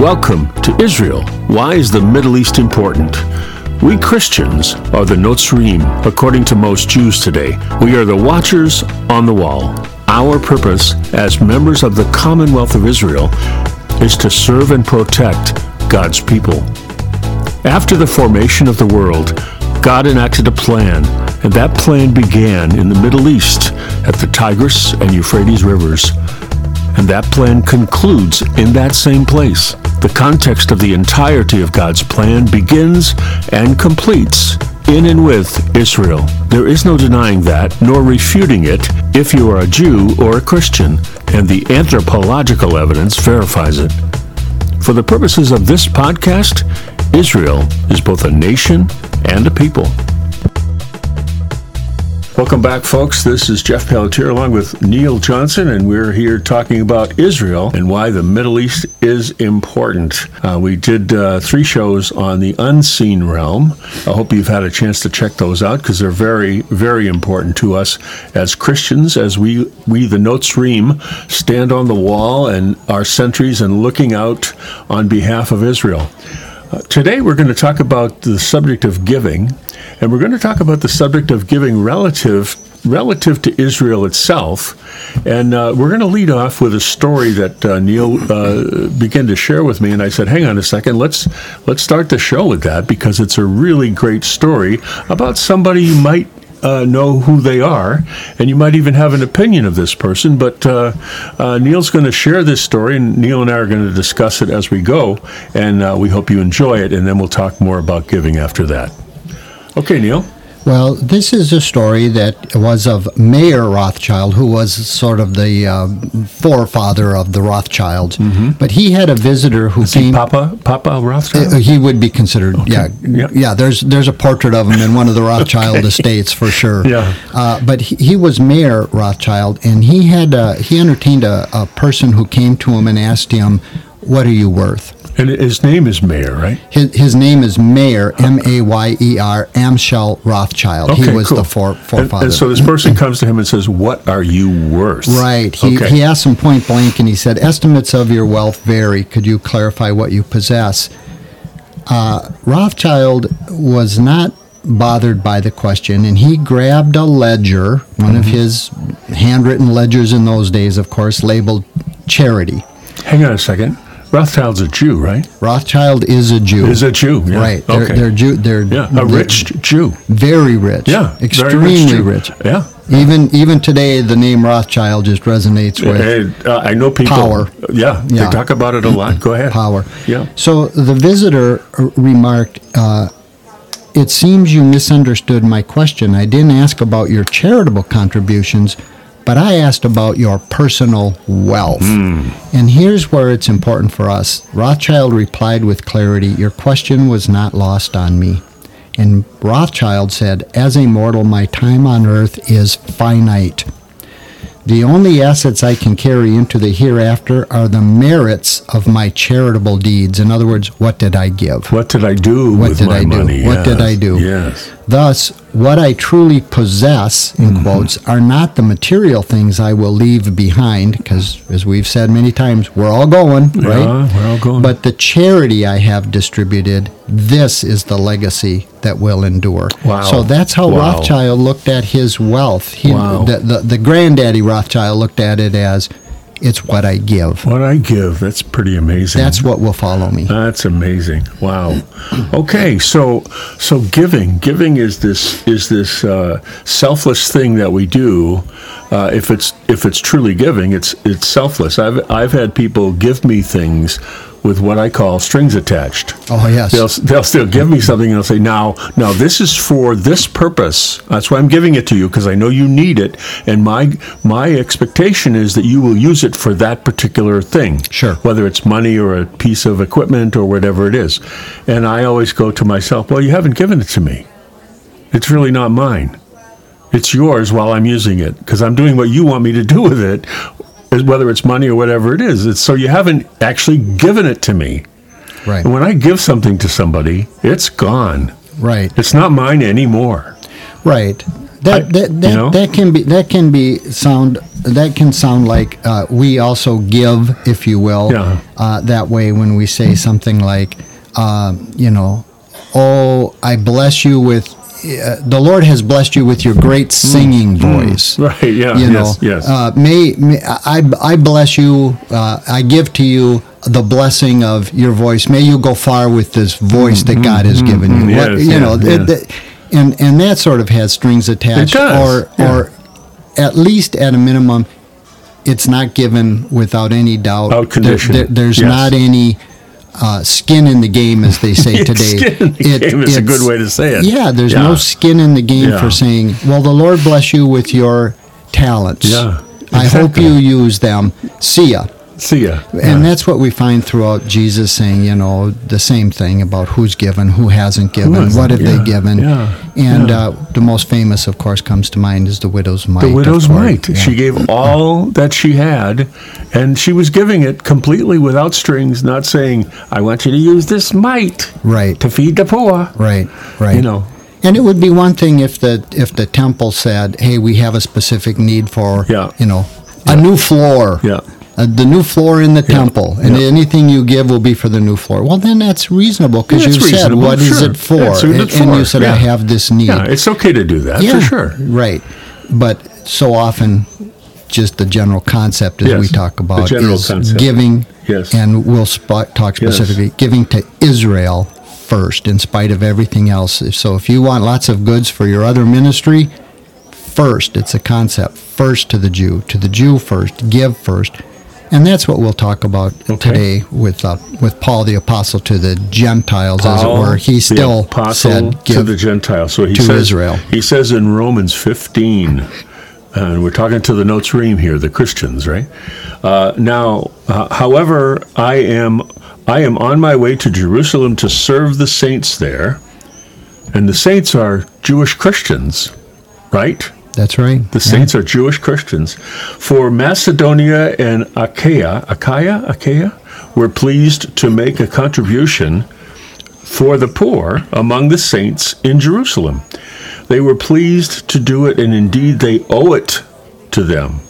Welcome to Israel. Why is the Middle East important? We Christians are the Notzrim, according to most Jews today. We are the watchers on the wall. Our purpose as members of the Commonwealth of Israel is to serve and protect God's people. After the formation of the world, God enacted a plan, and that plan began in the Middle East at the Tigris and Euphrates rivers. And that plan concludes in that same place. The context of the entirety of God's plan begins and completes in and with Israel. There is no denying that, nor refuting it, if you are a Jew or a Christian, and the anthropological evidence verifies it. For the purposes of this podcast, Israel is both a nation and a people. Welcome back, folks. This is Jeff Pelletier along with Neil Johnson, and we're here talking about Israel and why the Middle East is important. Uh, we did uh, three shows on the unseen realm. I hope you've had a chance to check those out because they're very, very important to us as Christians, as we, we the Notzrim, stand on the wall and our sentries and looking out on behalf of Israel. Today, we're going to talk about the subject of giving, and we're going to talk about the subject of giving relative relative to Israel itself. And uh, we're going to lead off with a story that uh, Neil uh, began to share with me, and I said, "Hang on a second, let's let's start the show with that because it's a really great story about somebody you might uh, know who they are, and you might even have an opinion of this person. But uh, uh, Neil's going to share this story, and Neil and I are going to discuss it as we go, and uh, we hope you enjoy it, and then we'll talk more about giving after that. Okay, Neil. Well, this is a story that was of Mayer Rothschild, who was sort of the uh, forefather of the Rothschilds. Mm-hmm. But he had a visitor who Is he came. Papa Papa Rothschild? Uh, he would be considered, yeah, Yep. yeah. There's there's a portrait of him in one of the Rothschild estates for sure. Yeah. Uh, but he, he was Mayer Rothschild, and he had uh, he entertained a, a person who came to him and asked him, "What are you worth?" And his name is Mayer, right? His, his name is Mayer, M A Y E R, Amschel Rothschild. he was cool. the fore, forefather. and so this person comes to him and says, "What are you worth?" Right. He, Okay. he asked him point blank and he said, Estimates of your wealth vary. Could you clarify what you possess? Uh, Rothschild was not bothered by the question and he grabbed a ledger, one of his handwritten ledgers in those days, of course, labeled charity. Hang on a second. Rothschild's a Jew, right? Rothschild is a Jew. Is a Jew, yeah. Right. They're, Okay. they're Jew. They're Yeah, a rich Jew. very rich. Yeah, extremely Jew. rich. Yeah. Even even today, the name Rothschild just resonates with uh, I know people. Power. Yeah, Yeah. they talk about it a lot. Go ahead. power. Yeah. So the visitor uh, remarked, uh, "It seems you misunderstood my question. I didn't ask about your charitable contributions, but I asked about your personal wealth." Hmm. And here's where it's important for us. Rothschild replied with clarity, "Your question was not lost on me." And Rothschild said, As a mortal, my time on earth is finite. The only assets I can carry into the hereafter are the merits of my charitable deeds. In other words, what did I give? What did I do What with did my I do? money? What did I do? Yes. Thus, what I truly possess, in Mm-hmm. quotes, are not the material things I will leave behind, because as we've said many times, we're all going, right? We're all going. But the charity I have distributed, this is the legacy that will endure. Wow. So that's how Wow. Rothschild looked at his wealth. He, Wow. the, the, the granddaddy Rothschild looked at it as, it's what I give. What I give, that's pretty amazing. That's what will follow me. That's amazing. Wow. Okay, so so giving giving is this is this uh, selfless thing that we do. Uh, if it's if it's truly giving, it's it's selfless. I've I've had people give me things with what I call strings attached. Oh, yes. They'll they'll still give me something and they'll say, "Now, now this is for this purpose. That's why I'm giving it to you because I know you need it, and my my expectation is that you will use it for that particular thing. Sure. Whether it's money or a piece of equipment or whatever it is." And I always go to myself, "Well, you haven't given it to me. It's really not mine. It's yours while I'm using it because I'm doing what you want me to do with it." Whether it's money or whatever it is, it's, so you haven't actually given it to me. Right. And when I give something to somebody, it's gone. Right. It's not mine anymore. Right. That I- that, that, you know? that can be that can be sound that can sound like uh, we also give, if you will, Yeah. uh, that way when we say something like, um, you know, oh, I bless you with. Uh, the Lord has blessed you with your great singing voice. Right, yeah, You know, yes, yes. Uh, may, may I, I bless you. Uh, I give to you the blessing of your voice. May you go far with this voice that God has given you. Yes, you yeah, know, yeah. it- it- and and that sort of has strings attached, or yeah. or at least at a minimum, it's not given without any doubt. Without condition. There- there's Yes. not any uh, skin in the game, as they say today. Skin in the game is a good way to say it. Yeah, there's Yeah. no skin in the game Yeah. for saying, "Well, the Lord bless you with your talents." Yeah, I hope you use them. See ya. See ya. And that's what we find throughout Jesus saying, you know, the same thing about who's given, who hasn't given, hasn't, what have yeah, they given. yeah, and yeah. Uh, the most famous, of course, comes to mind is the widow's mite. the widow's mite. Yeah. She gave all that she had, and she was giving it completely without strings, not saying, "I want you to use this mite Right, to feed the poor." right, right. You know, And it would be one thing if the if the temple said, "Hey, we have a specific need for, Yeah. you know, a new floor." yeah, Uh, the new floor in the temple, and yeah. anything you give will be for the new floor. Well, then that's reasonable because you said, "What is sure. it for?" And, it's and you said. "I have this need." yeah. It's okay to do that Yeah, for sure. Right. But so often, just the general concept, as Yes, we talk about, is concept. giving, Yes. and we'll sp- talk Yes. specifically, giving to Israel first, in spite of everything else. So if you want lots of goods for your other ministry, first, it's a concept, first to the Jew, to the Jew first, give first. And that's what we'll talk about Okay. today with uh, with Paul the apostle to the Gentiles, as it were. He still said, to the Gentiles. So he to says, Israel. He says in Romans 15, and we're talking to the Notzrim here, the Christians, right? Uh, now, uh, however, I am I am on my way to Jerusalem to serve the saints there, and the saints are Jewish Christians, right? That's right. The saints are Jewish Christians. For Macedonia and Achaia, Achaia, Achaia, were pleased to make a contribution for the poor among the saints in Jerusalem. They were pleased to do it, and indeed they owe it to them.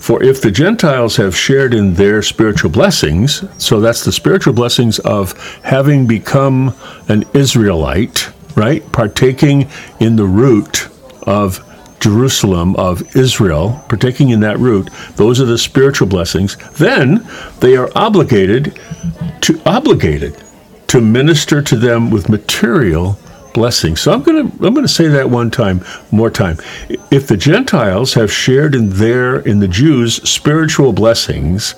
For if the Gentiles have shared in their spiritual blessings, so that's the spiritual blessings of having become an Israelite, right? Partaking in the root of Jerusalem, of Israel, partaking in that root, those are the spiritual blessings. Then they are obligated to obligated to minister to them with material blessings. So I'm going to I'm going to say that one time more time. If the Gentiles have shared in their in the Jews spiritual blessings,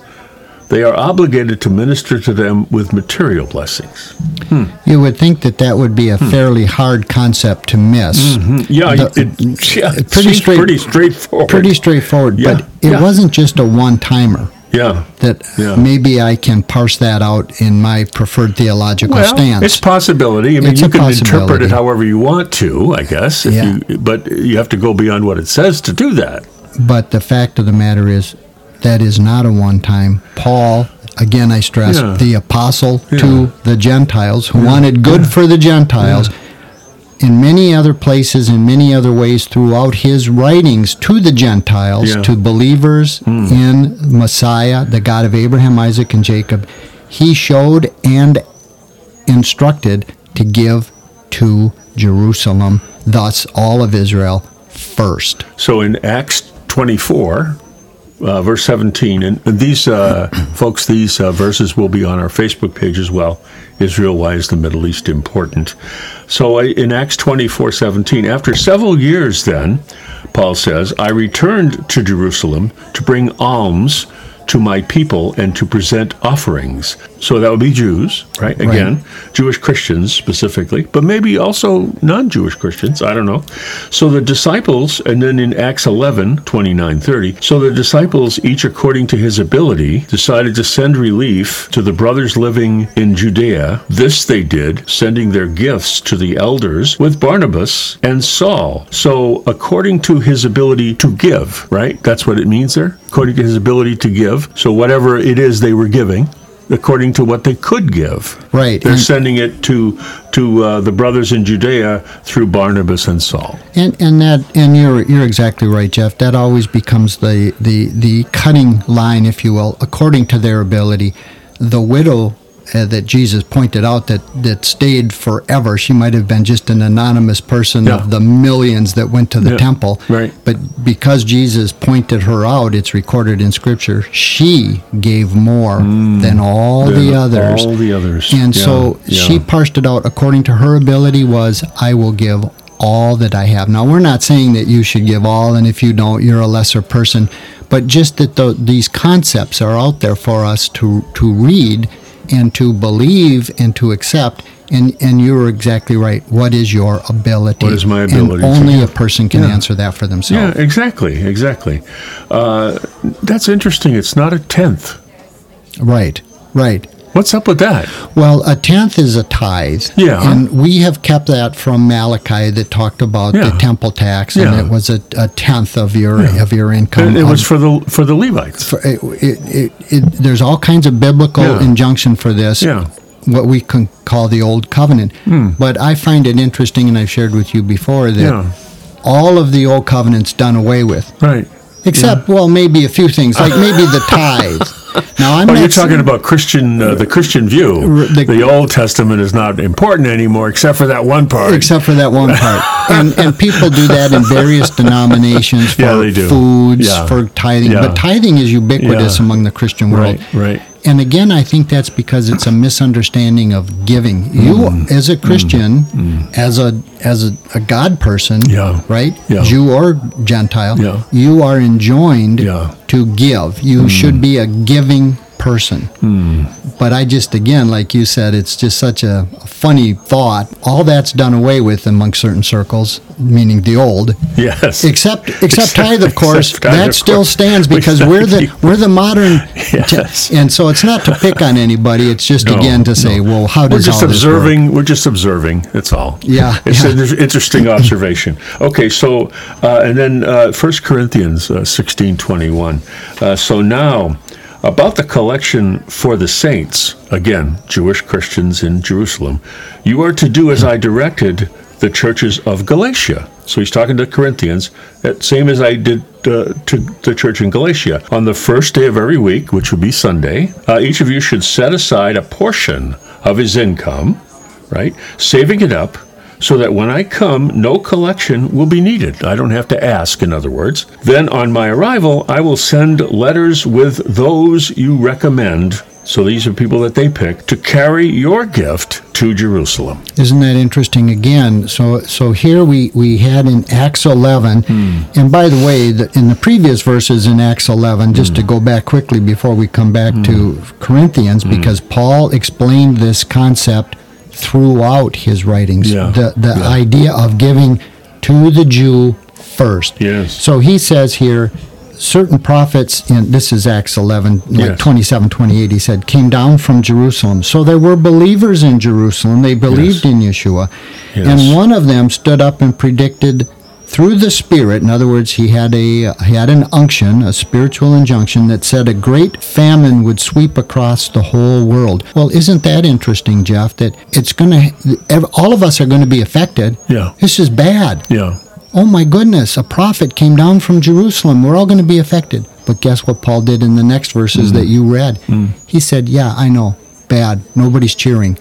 they are obligated to minister to them with material blessings. Hmm. You would think that that would be a hmm. fairly hard concept to miss. Mm-hmm. Yeah, The- it, yeah it pretty straight- pretty straightforward. Pretty straightforward, Yeah, but it yeah. wasn't just a one timer. yeah. That Yeah. maybe I can parse that out in my preferred theological Well, stance. it's possibility. I mean, It's you can interpret it however you want to, I guess. If Yeah. you, but you have to go beyond what it says to do that. but the fact of the matter is, that is not a one time. Paul, again, I stress, Yeah. the apostle Yeah. to the Gentiles who wanted good for the Gentiles. In many other places, in many other ways, throughout his writings to the Gentiles, Yeah. To believers hmm. in Messiah, the God of Abraham, Isaac, and Jacob, he showed and instructed to give to Jerusalem, thus all of Israel first. So in Acts 24, uh, verse 17, and, these uh, folks, these uh, verses will be on our Facebook page as well. Israel, why is the Middle East important? So in Acts 24, 17, after several years, then, Paul says, I returned to Jerusalem to bring alms to my people and to present offerings. So that would be Jews, right? Again, Jewish Christians specifically, but maybe also non Jewish Christians. I don't know. So the disciples, and then in Acts 11, 29, 30, so the disciples, each according to his ability, decided to send relief to the brothers living in Judea. This they did, sending their gifts to the elders with Barnabas and Saul. So according to his ability to give, right? That's what it means there. According to his ability to give. So whatever it is they were giving, according to what they could give. Right. They're And- sending it to to uh, the brothers in Judea through Barnabas and Saul. And and that and you're you're exactly right, Jeff. That always becomes the the the cutting line, if you will, according to their ability. The widow uh, that Jesus pointed out that that stayed forever. She might have been just an anonymous person Yeah. of the millions that went to the Yeah, temple. right. But because Jesus pointed her out, it's recorded in Scripture. She gave more than all the others. all the others. And Yeah, so yeah. she parsed it out according to her ability was I will give all that I have. Now we're not saying that you should give all and if you don't you're a lesser person, but just that the, these concepts are out there for us to to read and to believe and to accept and and you're exactly right. What is your ability? What is my ability And only a person can Yeah. answer that for themselves. Yeah, exactly, exactly. Uh, that's interesting. It's not a tenth. Right. Right. What's up with that? Well, a tenth is a tithe. Yeah. And we have kept that from Malachi that talked about Yeah. the temple tax, and Yeah. it was a, a tenth of your Yeah. of your income. It, it was of- for the for the Levites. for- it, it, it, it, there's all kinds of biblical injunction for this. Yeah. What we can call the old covenant. Hmm. But I find it interesting, and I've shared with you before that all of the old covenants done away with, Right. Except well, maybe a few things, like maybe the tithe. Now I'm Oh, not you're talking about Christian, uh, the Christian view. The- The, Old Testament is not important anymore, except for that one part. except for that one part. and, and people do that in various denominations for Yeah, they do. foods, Yeah. for tithing. Yeah. But tithing is ubiquitous Yeah. among the Christian world. right, right. And again, I think that's because it's a misunderstanding of giving. You, Mm. as a Christian, as a as a, a God person, Yeah. right, Yeah. Jew or Gentile, Yeah. you are enjoined. Mm. to give. You should be a giving person. But I just, again, like you said, it's just such a, a funny thought. All that's done away with among certain circles, meaning the old. Yes. Except, except tithe, of course, Except tithe, that of still course. stands because we're the you. we're the modern. Yes. And so it's not to pick on anybody. It's just No, again to say, no. well, how We're does just all this work? observing. We're just observing. That's all. Yeah, It's yeah. an interesting observation. Okay, so uh, and then uh, First Corinthians uh, sixteen twenty one. Uh, so now about the collection for the saints. Again, Jewish Christians in Jerusalem. You are to do as I directed the churches of Galatia. So he's talking to Corinthians, uh, same as I did uh, to the church in Galatia. On the first day of every week, which would be Sunday, uh, each of you should set aside a portion of his income, right? Saving it up so that when I come, no collection will be needed. I don't have to ask, in other words. Then on my arrival, I will send letters with those you recommend. So these are people that they pick to carry your gift to Jerusalem. Isn't that interesting? Again, so so here we we had in Acts 11, Hmm. and by the way, the, in the previous verses in Acts 11, just Hmm. to go back quickly before we come back to Corinthians, Hmm. because Paul explained this concept throughout his writings. Yeah, The the yeah. idea of giving to the Jew first. Yes. So he says here, certain prophets, in this is Acts 11, like Yes. 27, 28, he said, came down from Jerusalem. So there were believers in Jerusalem. They believed Yes. in Yeshua. Yes. And one of them stood up and predicted through the Spirit, in other words, he had a he had an unction, a spiritual injunction that said a great famine would sweep across the whole world. Well, isn't that interesting, Jeff? That it's going to all of us are going to be affected. Yeah. This is bad. Yeah. Oh my goodness, a prophet came down from Jerusalem. We're all going to be affected. But guess what Paul did in the next verses mm. that you read? Mm. He said, Yeah, I know, bad. Nobody's cheering.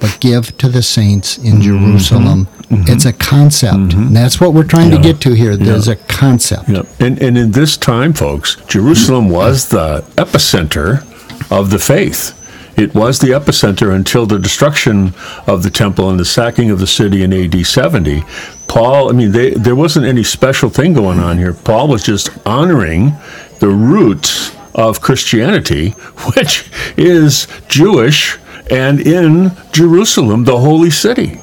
But give to the saints in mm-hmm. Jerusalem. Mm-hmm. It's a concept. Mm-hmm. And that's what we're trying to get to here. There's a concept. Yep. And, and in this time, folks, Jerusalem was the epicenter of the faith. It was the epicenter until the destruction of the temple and the sacking of the city in AD 70. Paul, I mean, they, there wasn't any special thing going on here. Paul was just honoring the roots of Christianity, which is Jewish and in Jerusalem, the holy city.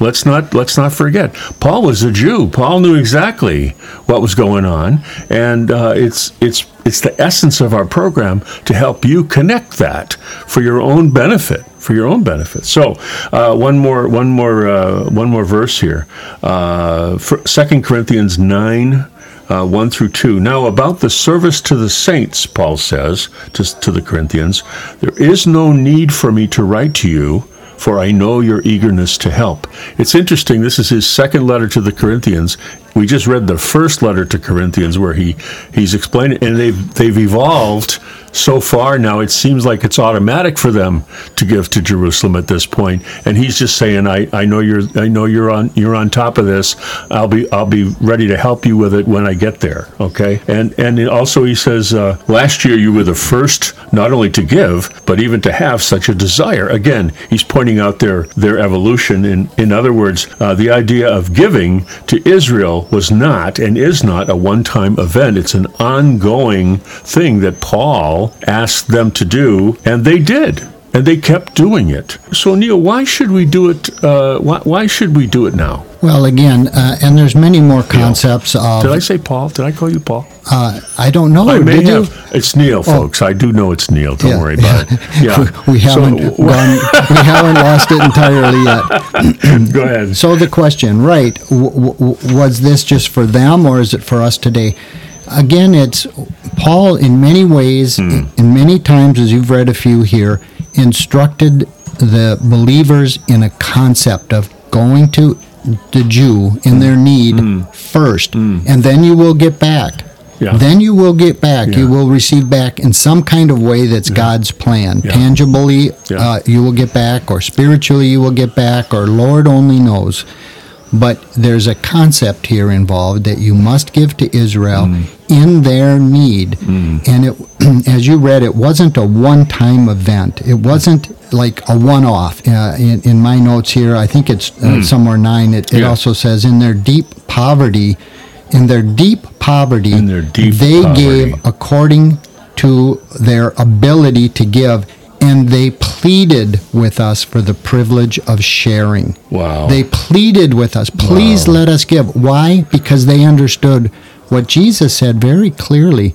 Let's not let's not forget. Paul was a Jew. Paul knew exactly what was going on, and uh, it's it's it's the essence of our program to help you connect that for your own benefit for your own benefit. So, uh, one more, one more, uh, one more verse here. Uh, Second Corinthians nine. Uh, 1 through 2. Now, about the service to the saints, Paul says to, to the Corinthians, there is no need for me to write to you, for I know your eagerness to help. It's interesting, this is his second letter to the Corinthians. We just read the first letter to Corinthians where he, he's explaining, and they've, they've evolved so far. Now it seems like it's automatic for them to give to Jerusalem at this point. point and he's just saying I, I know you're I know you're on you're on top of this. I'll be I'll be ready to help you with it when I get there. Okay. And and also he says uh, last year you were the first not only to give but even to have such a desire. Again he's pointing out their their evolution. In in other words uh, the idea of giving to Israel was not and is not a one-time event it's an ongoing thing that Paul asked them to do, and they did. And they kept doing it. So, Neil, why should we do it? Uh, why, why should we do it now? Well, again, uh, and there's many more concepts Neil. of. Did I say Paul? Did I call you Paul? Uh, I don't know. I may have. you? It's Neil, Oh. folks. I do know it's Neil. Don't Yeah. worry about it. Yeah. we haven't So, gone, we haven't lost it entirely yet. go ahead. So the question, right? W- w- was this just for them, or is it for us today? Again, it's Paul. In many ways, Hmm. in many times, as you've read a few here, instructed the believers in a concept of going to the Jew in their need first, and then you will get back. Yeah. Then you will get back. You will receive back in some kind of way that's God's plan. Yeah. Tangibly, Yeah. uh, you will get back, or spiritually, you will get back, or Lord only knows. But there's a concept here involved that you must give to Israel Mm. in their need. And it, as you read, it wasn't a one time event. It wasn't like a one off. Uh, in, in my notes here, I think it's uh, somewhere nine, it, it Mm. Yeah. also says, in their deep poverty, in their deep poverty, their deep they poverty. gave according to their ability to give. And they pleaded with us for the privilege of sharing. Wow. They pleaded with us, please Wow. let us give. Why? Because they understood what Jesus said very clearly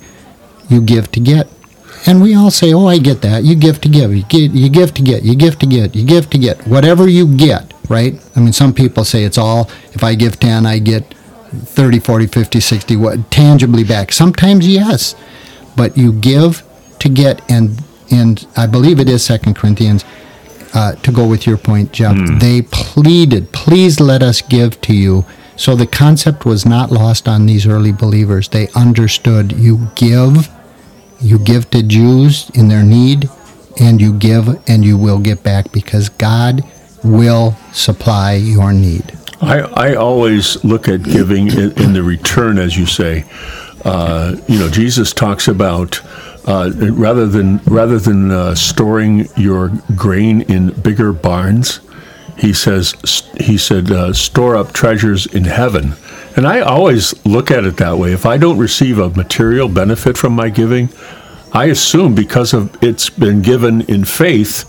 you give to get. And we all say, oh, I get that. You give to give. You, get, you give to get. You give to get. You give to get. Whatever you get, right? I mean, some people say it's all, if I give 10, I get 30, 40, 50, 60, what, tangibly back. Sometimes, yes. But you give to get. And, and I believe it is Second Corinthians uh, to go with your point, Jeff, they pleaded, please let us give to you. So the concept was not lost on these early believers. They understood you give, you give to Jews in their need, and you give and you will get back because God will supply your need. I, I always look at giving in, the return, as you say. Uh, you know, Jesus talks about uh, rather than rather than uh, storing your grain in bigger barns, he says he said uh, store up treasures in heaven. And I always look at it that way. If I don't receive a material benefit from my giving, I assume because of it's been given in faith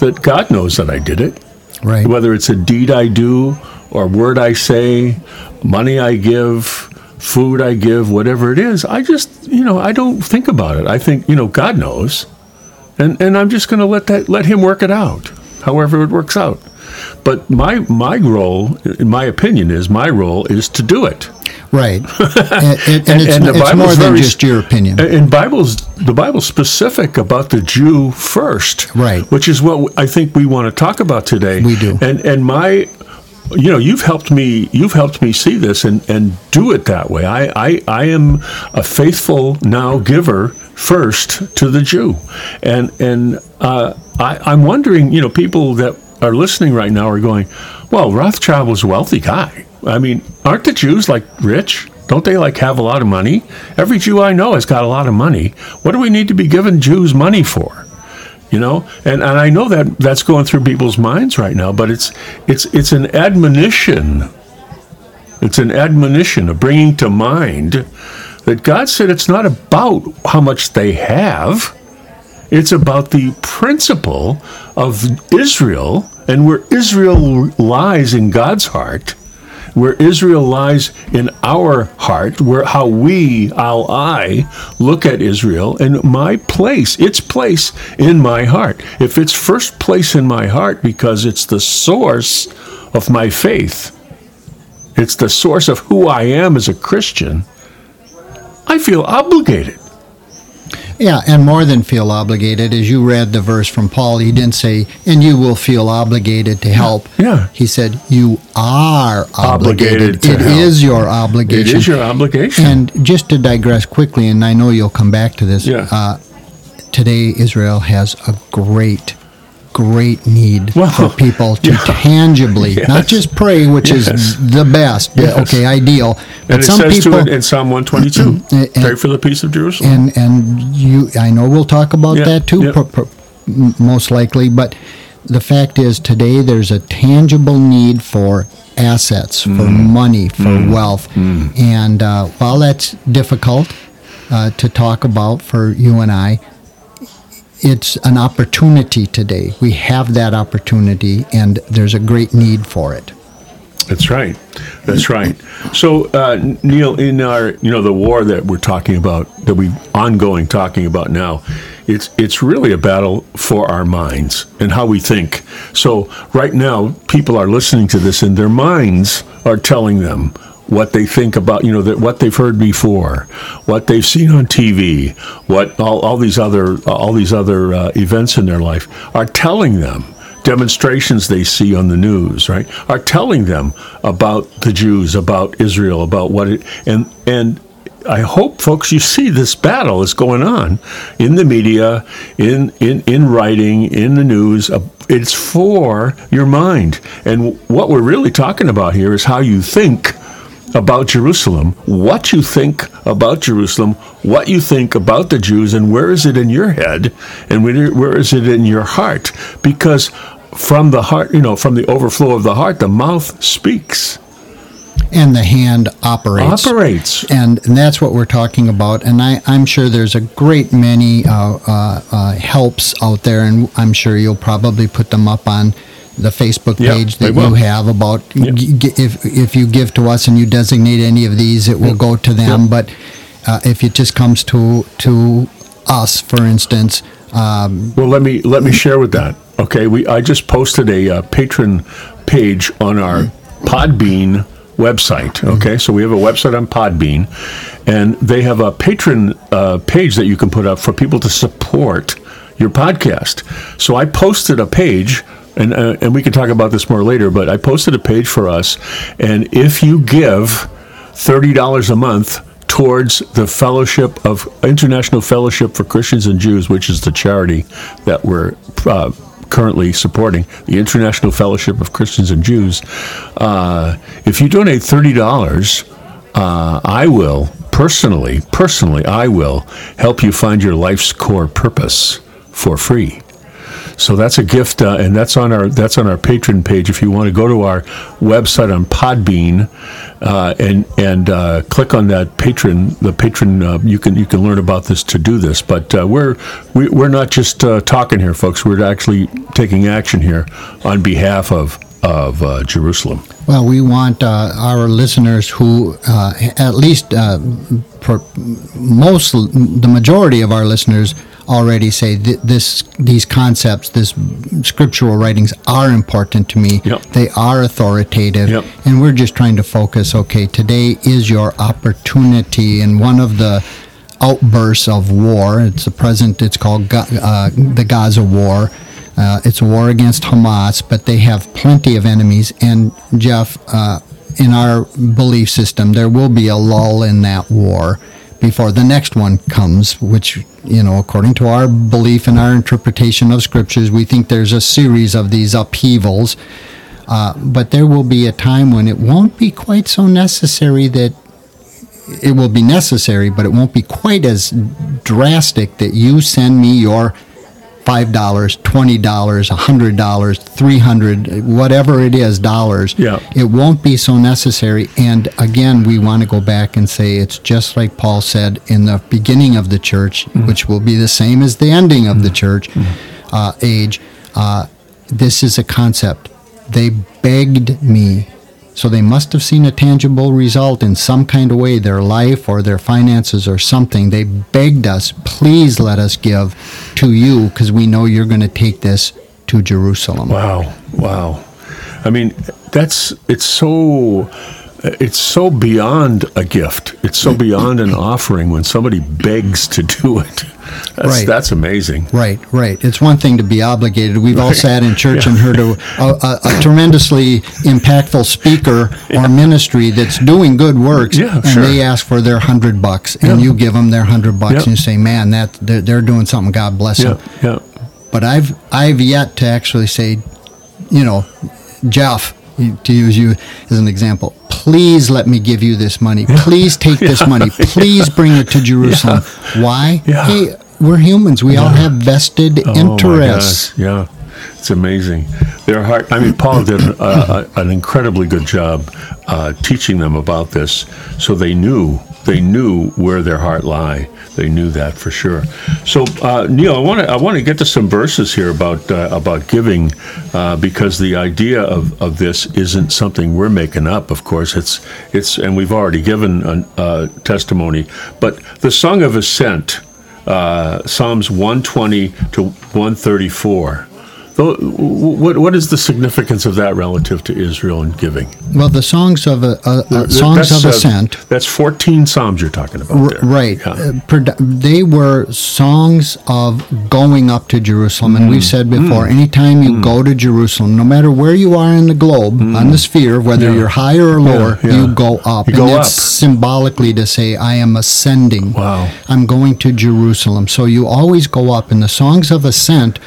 that God knows that I did it Right. whether it's a deed I do or word I say, money I give, food I give, whatever it is, I just, you know, I don't think about it. I think, you know, God knows. And and I'm just going to let that let him work it out. However it works out. But my my role, in my opinion is my role is to do it. Right. and, and, and it's, and it's more than very- just your opinion. And Bible's the Bible's specific about the Jew first, Right. Which is what I think we want to talk about today. We do. And and my, you know, you've helped me. You've helped me see this and and do it that way. I I, I am a faithful now giver first to the Jew, and and uh, I I'm wondering, you know, people that are listening right now are going, well, Rothschild was a wealthy guy. I mean, aren't the Jews like rich? Don't they like have a lot of money? Every Jew I know has got a lot of money. What do we need to be giving Jews money for? You know, and, and I know that that's going through people's minds right now, but it's it's it's an admonition. It's an admonition of bringing to mind that God said it's not about how much they have. It's about the principle of Israel and where Israel lies in God's heart where Israel lies in our heart, where how we, how I look at Israel and my place, its place in my heart. If it's first place in my heart because it's the source of my faith, it's the source of who I am as a Christian, I feel obligated. Yeah, and more than feel obligated. As you read the verse from Paul, he didn't say, and you will feel obligated to help. Yeah. He said, you are Obligated obligated. It help. is your obligation. It is your obligation. And just to digress quickly, and I know you'll come back to this. Yeah. Uh, today, Israel has a great, great need for people to yeah. tangibly, not just pray, which Yes. is the best, Yes. okay, ideal. But and it some says people, to it in Psalm 122, And- pray for the peace of Jerusalem. and and you, I know we'll talk about Yeah, that too, yeah. pro- m- most likely. But the fact is, today there's a tangible need for assets, for Mm. money, for wealth, and uh, while that's difficult uh, to talk about for you and I, it's an opportunity today. We have that opportunity, and there's a great need for it. That's right. That's right. So, uh, Neil, in our, you know, the war that we're talking about, that we ongoing talking about now, it's it's really a battle for our minds and how we think. So, right now, people are listening to this, and their minds are telling them what they think about, you know, what they've heard before, what they've seen on TV, what all, all these other all these other uh, events in their life are telling them demonstrations they see on the news, right, are telling them about the Jews, about Israel, about what it and and I hope folks you see this battle is going on in the media, in in in writing, in the news. Uh, It's for your mind. And what we're really talking about here is how you think about Jerusalem, what you think about Jerusalem, what you think about the Jews, and where is it in your head, and where is it in your heart? Because from the heart, you know, from the overflow of the heart, the mouth speaks, And the hand operates. operates. and, and that's what we're talking about. And I, I'm sure there's a great many uh, uh, uh, helps out there, and I'm sure you'll probably put them up on the Facebook page that will. you have about Yeah. g- g- if if you give to us and you designate any of these, it will go to them. Yeah. But uh, if it just comes to to us, for instance, um, Well, let me let me share with that. Okay, we I just posted a uh, patron page on our Podbean website. Okay, so we have a website on Podbean, and they have a patron uh, page that you can put up for people to support your podcast. So I posted a page. And, uh, and we can talk about this more later, but I posted a page for us. And if you give $30 a month towards the fellowship of International Fellowship for Christians and Jews, which is the charity that we're uh, currently supporting, the International Fellowship of Christians and Jews. Uh, if you donate thirty dollars, uh, I will personally, personally, I will help you find your life's core purpose for free. So that's a gift, uh, and that's on our that's on our patron page. If you want to go to our website on Podbean uh, and and uh, click on that patron, the patron, uh, you can you can learn about this to do this. But uh, we're we, we're not just uh, talking here, folks. We're actually taking action here on behalf of of uh, Jerusalem. Well, we want uh, our listeners who, uh, at least for most, the majority of our listeners already say th- this, these concepts, this scriptural writings are important to me. Yep. They are authoritative, Yep. and we're just trying to focus. Okay, today is your opportunity, and one of the outbursts of war. It's the present. It's called Ga- uh, the Gaza War. Uh, it's a war against Hamas, but they have plenty of enemies. And Jeff, uh, in our belief system, there will be a lull in that war before the next one comes. Which you know, according to our belief and our interpretation of scriptures, we think there's a series of these upheavals. Uh, but there will be a time when it won't be quite so necessary that it will be necessary, but it won't be quite as drastic that you send me your five dollars, twenty dollars, a hundred dollars, three hundred, whatever it is, dollars. Yeah. It won't be so necessary. And again, we want to go back and say it's just like Paul said in the beginning of the church, which will be the same as the ending of the church uh, age. Uh, this is a concept. They begged me, So they must have seen a tangible result in some kind of way, their life or their finances or something. They begged us, please let us give to you because we know you're going to take this to Jerusalem. Wow, wow. I mean, that's it's so it's so beyond a gift. It's so beyond an offering when somebody begs to do it. That's, Right. that's amazing. Right, right. It's one thing to be obligated. We've all sat in church Yeah. and heard a, a, a, tremendously impactful speaker or ministry that's doing good works, Yeah, and sure. they ask for their hundred bucks, and Yeah. you give them their hundred bucks, Yeah. and you say, "Man, that they're, they're doing something. God bless Yeah, them." yeah. But I've I've yet to actually say, you know, Jeff, to use you as an example, please let me give you this money. Please take this money. Please bring it to Jerusalem. Why? Yeah. Hey, we're humans. We all have vested Oh, interests. Yeah, it's amazing. Their heart. I mean, Paul did a, an incredibly good job uh, teaching them about this, so they knew they knew where their heart lie. They knew that for sure. So, uh, Neil, I want to I want to get to some verses here about uh, about giving, uh, because the idea of, of this isn't something we're making up. Of course, it's it's and we've already given a, a testimony. But the Song of Ascent uh, Psalms 120 to 134. Tho- What, what is the significance of that relative to Israel and giving? Well, the songs of uh, uh, Th- songs that's, of uh, ascent. That's 14 Psalms you're talking about R-. Right. Yeah. Uh, they were songs of going up to Jerusalem. And Mm. we've said before, anytime you go to Jerusalem, no matter where you are in the globe, on the sphere, whether Mm. Yeah. you're higher or lower, yeah. you go up. You and go it's up. symbolically to say, I am ascending. Wow. I'm going to Jerusalem. So you always go up. And the songs of ascent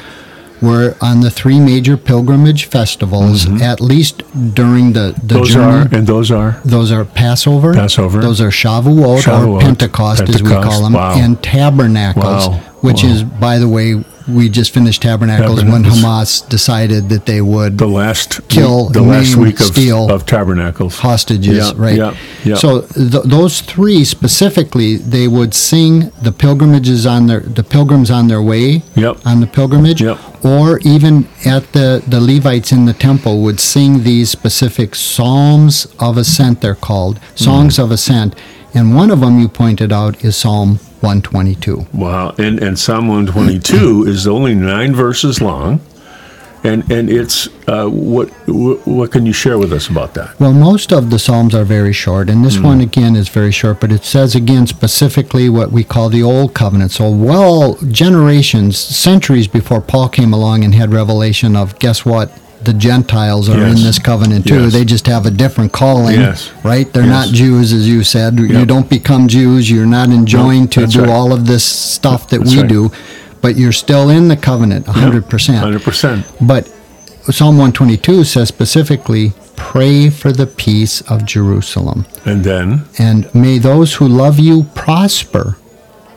were on the three major pilgrimage festivals, at least during the, the Mm-hmm. Those journey. are, and those are, Those are Passover. Passover. Those are Shavuot, Shavuot, or Pentecost, as we call them, wow. and Tabernacles, Wow, which wow. is, by the way, we just finished Tabernacles, when Tabernacles. Hamas decided that they would the last Kill, week, the last maim, week of, steal of tabernacles. hostages, Yeah, right? yeah, yeah. So th- those three specifically, they would sing the pilgrimages on their the pilgrims on their way Yep. on the pilgrimage, Yep. or even at the the Levites in the temple would sing these specific psalms of ascent. They're called songs Mm-hmm. of ascent, and one of them you pointed out is Psalm 122. Wow, and and Psalm 122 is only nine verses long, and and it's uh, what what what can you share with us about that? Well, most of the Psalms are very short, and this one again is very short, but it says again specifically what we call the Old Covenant. So, well, generations, centuries before Paul came along and had revelation of guess what? The Gentiles are Yes. in this covenant too. Yes. They just have a different calling, Yes. right? They're not Jews, as you said. You don't become Jews. You're not enjoined to that's do right. all of this stuff that That's we right. do, but you're still in the covenant, 100%. Hundred percent. But Psalm 122 says specifically, pray for the peace of Jerusalem. And then, And may those who love you prosper.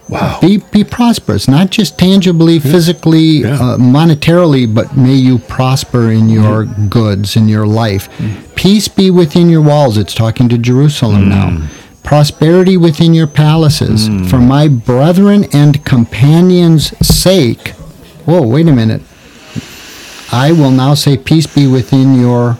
Wow, Be, be prosperous, not just tangibly, physically, Yeah. uh, monetarily, but may you prosper in your goods, in your life. Mm. Peace be within your walls. It's talking to Jerusalem now. Prosperity within your palaces. Mm. For my brethren and companions' sake. Whoa, wait a minute. I will now say, Peace be within your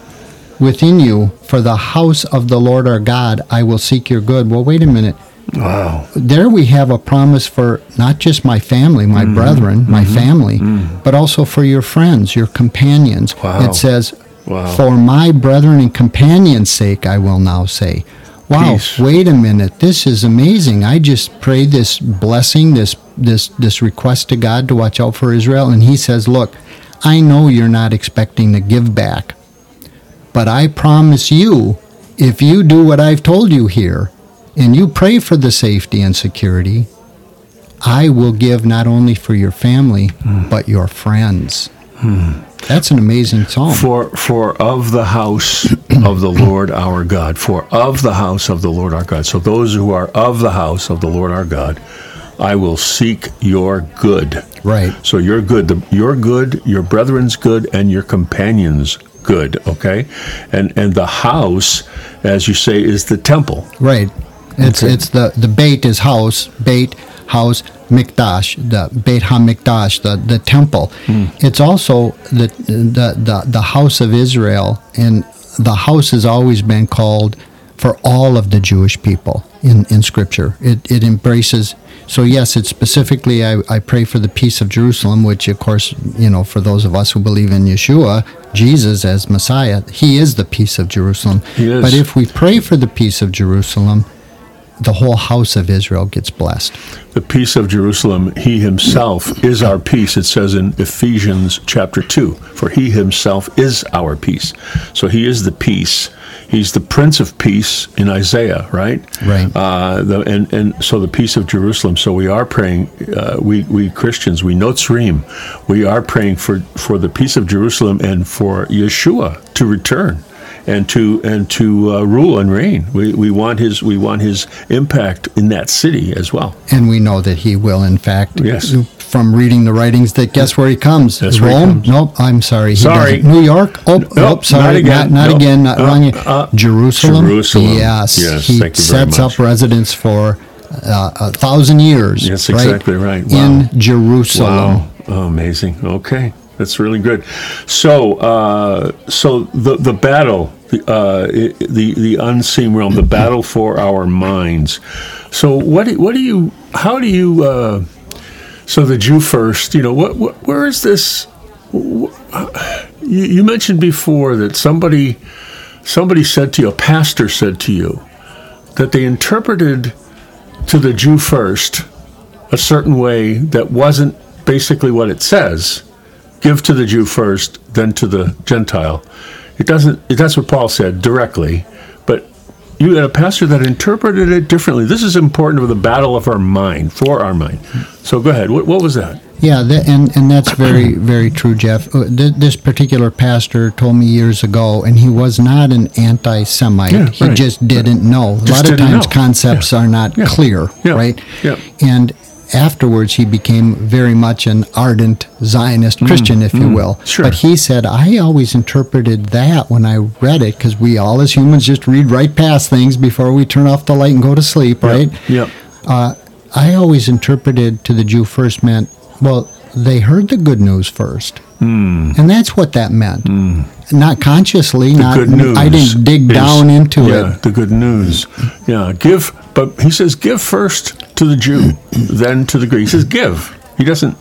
within you. For the house of the Lord our God, I will seek your good. Well, wait a minute wow, there we have a promise for not just my family, my Mm-hmm. brethren, my family, but also for your friends, your companions. Wow. It says, Wow. For my brethren and companions' sake, I will now say. Wow, Peace. wait a minute. This is amazing. I just prayed this blessing, this this this request to God to watch out for Israel, and he says, Look, I know you're not expecting to give back. But I promise you, if you do what I've told you here, and you pray for the safety and security, I will give not only for your family, hmm. but your friends. Hmm. That's an amazing psalm. for for of the house of the Lord our God, for of the house of the Lord our God. So those who are of the house of the Lord our God, I will seek your good. Right. So your good, the, your good, your brethren's good, and your companions' good. Okay, and and the house, as you say, is the temple. Right. It's Okay. it's the the Beit is house, Beit house, Mikdash, the Beit HaMikdash, the the temple. Hmm. It's also the, the the the house of Israel, and the house has always been called for all of the Jewish people in, in Scripture. It, it embraces, so yes, it's specifically, I, I pray for the peace of Jerusalem, which, of course, you know, for those of us who believe in Yeshua, Jesus as Messiah, He is the peace of Jerusalem. But if we pray for the peace of Jerusalem, the whole house of Israel gets blessed. The peace of Jerusalem, he himself is our peace. It says in Ephesians chapter 2, for he himself is our peace. So he is the peace. He's the Prince of Peace in Isaiah, right? Right. Uh, the, and, and so the peace of Jerusalem. So we are praying, uh, we, we Christians, we Notzrim, we are praying for, for the peace of Jerusalem and for Yeshua to return and to and to uh, rule and reign. We, we want his we want his impact in that city as well. And we know that he will, in fact. Yes. From reading the writings, that guess where he comes? That's Rome? comes. Nope. I'm sorry. Sorry. New York? Oh, Nope, nope. Sorry. not again. Not, not Nope. again. Not Uh, wrong. uh, Jerusalem. Jerusalem. Yes. Yes, He thank you very much. sets up residence for uh, a thousand years. Yes, right? exactly right. Wow. In Jerusalem. Wow, oh, amazing. Okay, that's really good. So, uh, so the the battle, the, uh, the the unseen realm, the battle for our minds. So, what do, what do you? How do you? Uh, so the Jew first. You know, what, what where is this? You, you mentioned before that somebody somebody said to you, a pastor said to you, that they interpreted to the Jew first a certain way that wasn't basically what it says. Give to the Jew first, then to the Gentile. It doesn't. That's what Paul said directly, but you had a pastor that interpreted it differently. This is important for the battle of our mind, for our mind. So go ahead. What, what was that? Yeah, that, and and that's very very true, Jeff. Uh, This particular pastor told me years ago, and he was not an anti-Semite. Yeah, he right. just didn't know. A lot of times, know. concepts are not Yeah. clear, Yeah. right? Yeah. And afterwards, he became very much an ardent Zionist Christian, if you will. Mm, sure. But he said, I always interpreted that when I read it, because we all as humans just read right past things before we turn off the light and go to sleep, right? Yep. uh, I always interpreted to the Jew first meant, well, they heard the good news first. Mm. And that's what that meant. Not consciously. The not good news. I didn't dig is- down into yeah, it. the good news. Yeah, give. But he says, give first to the Jew, then to the Greek. He says, give. He doesn't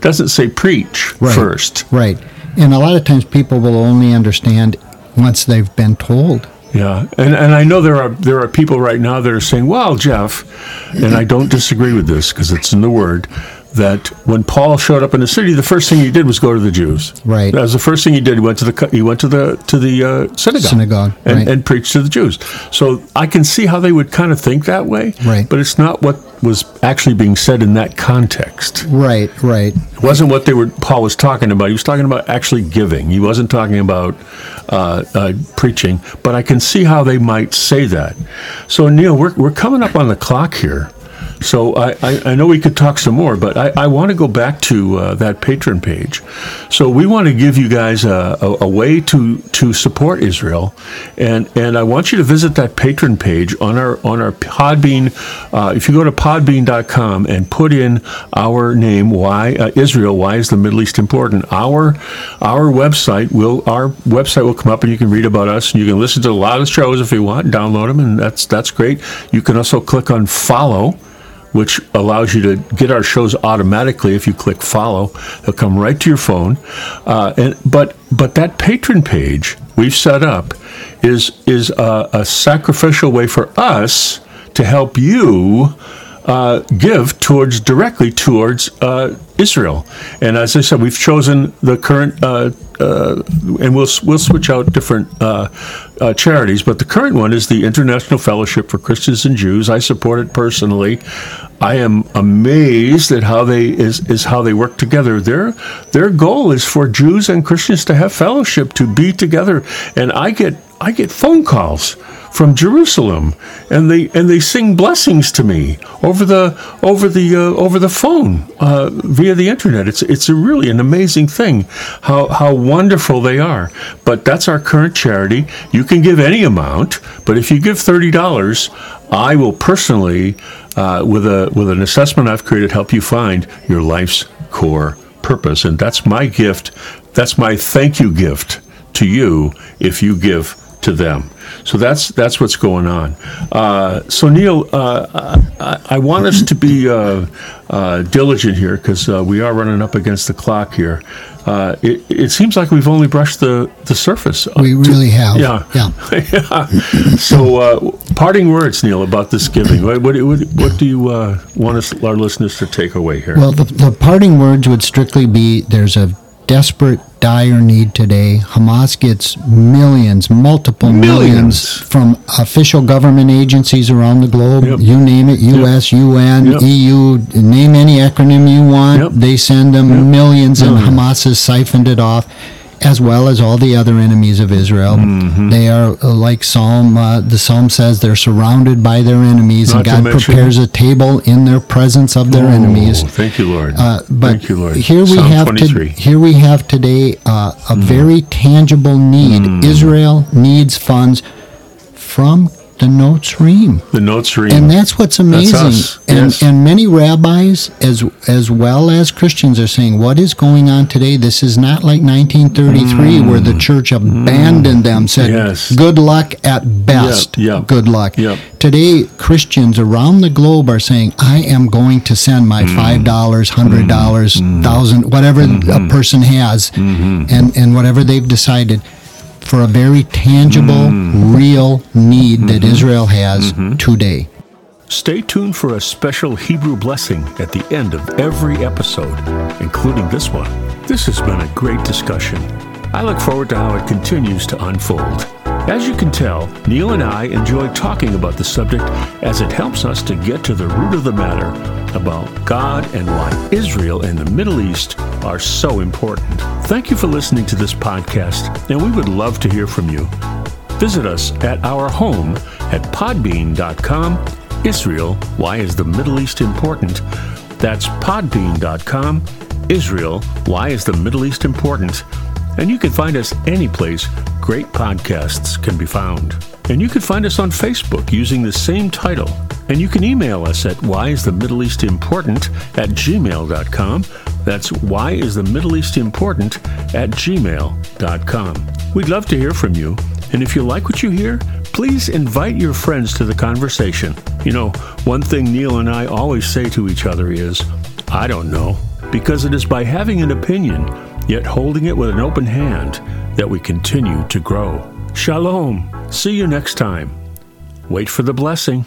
doesn't say preach Right. first. Right. And a lot of times people will only understand once they've been told. Yeah, and and I know there are there are people right now that are saying, "Well, Jeff," and I don't disagree with this because it's in the Word that when Paul showed up in the city, the first thing he did was go to the Jews. Right. That was the first thing he did. He went to the he went to the to the uh, synagogue, Synagogue, and, right. and preached to the Jews. So I can see how they would kind of think that way. Right. But it's not what was actually being said in that context. Right, right. It wasn't what they were Paul was talking about. He was talking about actually giving. He wasn't talking about uh, uh, preaching. But I can see how they might say that. So Neil, we're we're coming up on the clock here. So I, I, I know we could talk some more, but I, I want to go back to uh, that patron page. So we want to give you guys a, a, a way to, to support Israel, and and I want you to visit that patron page on our on our Podbean. Uh, if you go to Podbean.com and put in our name, why uh, Israel? Why is the Middle East important? Our our website will our website will come up, and you can read about us, and you can listen to a lot of shows if you want, download them, and that's that's great. You can also click on follow which allows you to get our shows automatically if you click follow. They'll come right to your phone. Uh, and but but that patron page we've set up is is a, a sacrificial way for us to help you. Uh, give towards directly towards uh, Israel, and as I said, we've chosen the current, uh, uh, and we'll we'll switch out different uh, uh, charities, but the current one is the International Fellowship for Christians and Jews. I support it personally. I am amazed at how they is, is how they work together. Their their goal is for Jews and Christians to have fellowship, to be together. And I get I get phone calls from Jerusalem, and they and they sing blessings to me over the over the uh, over the phone uh, via the internet. It's it's really an amazing thing how how wonderful they are. But that's our current charity. You can give any amount, but if you give thirty dollars, I will personally, uh, with a with an assessment I've created, help you find your life's core purpose, and that's my gift. That's my thank you gift to you if you give to them. So that's that's what's going on. Uh, so Neil, uh, I, I, want us to be uh, uh diligent here because uh, we are running up against the clock here. Uh, it, it, seems like we've only brushed the, the surface. We really have. Yeah. Yeah. yeah. So, parting words, Neil, about this giving. What, what, what do you want us, our listeners to take away here? Well, the, the parting words would strictly be there's a desperate, dire need today. Hamas gets millions, multiple millions, millions from official government agencies around the globe. Yep. You name it, U.S., yep. UN, yep. EU, name any acronym you want. They send them millions, and Hamas has siphoned it off as well as all the other enemies of Israel. Mm-hmm. They are uh, like Psalm. Uh, the Psalm says they're surrounded by their enemies, Not and God prepares a table in their presence of their oh, enemies. Thank you, Lord. Uh, but thank you, Lord. Here we Psalm have to, here we have today uh, a mm. very tangible need. Mm. Israel needs funds from the Notzrim. The Notzrim. And that's what's amazing. That's and, yes. and many rabbis, as as well as Christians, are saying, what is going on today? This is not like 1933, mm. where the church abandoned mm. them, said, yes. good luck at best. Yep. Yep. Good luck. Yep. Today, Christians around the globe are saying, I am going to send my mm. $5, $100, mm. 1000 whatever mm-hmm. a person has, mm-hmm. and, and whatever they've decided for a very tangible, mm. real need mm-hmm. that Israel has mm-hmm. today. Stay tuned for a special Hebrew blessing at the end of every episode, including this one. This has been a great discussion. I look forward to how it continues to unfold. As you can tell, Neil and I enjoy talking about the subject as it helps us to get to the root of the matter about God and why Israel and the Middle East are so important. Thank you for listening to this podcast, and we would love to hear from you. Visit us at our home at podbean.com. Israel, why is the Middle East important? That's podbean.com. Israel, why is the Middle East important? And you can find us any place great podcasts can be found. And you can find us on Facebook using the same title. And you can email us at whyisthemiddleeastimportant at gmail.com. That's whyisthemiddleeastimportant at gmail.com. We'd love to hear from you. And if you like what you hear, please invite your friends to the conversation. You know, one thing Neil and I always say to each other is, I don't know, because it is by having an opinion yet holding it with an open hand, that we continue to grow. Shalom. See you next time. Wait for the blessing.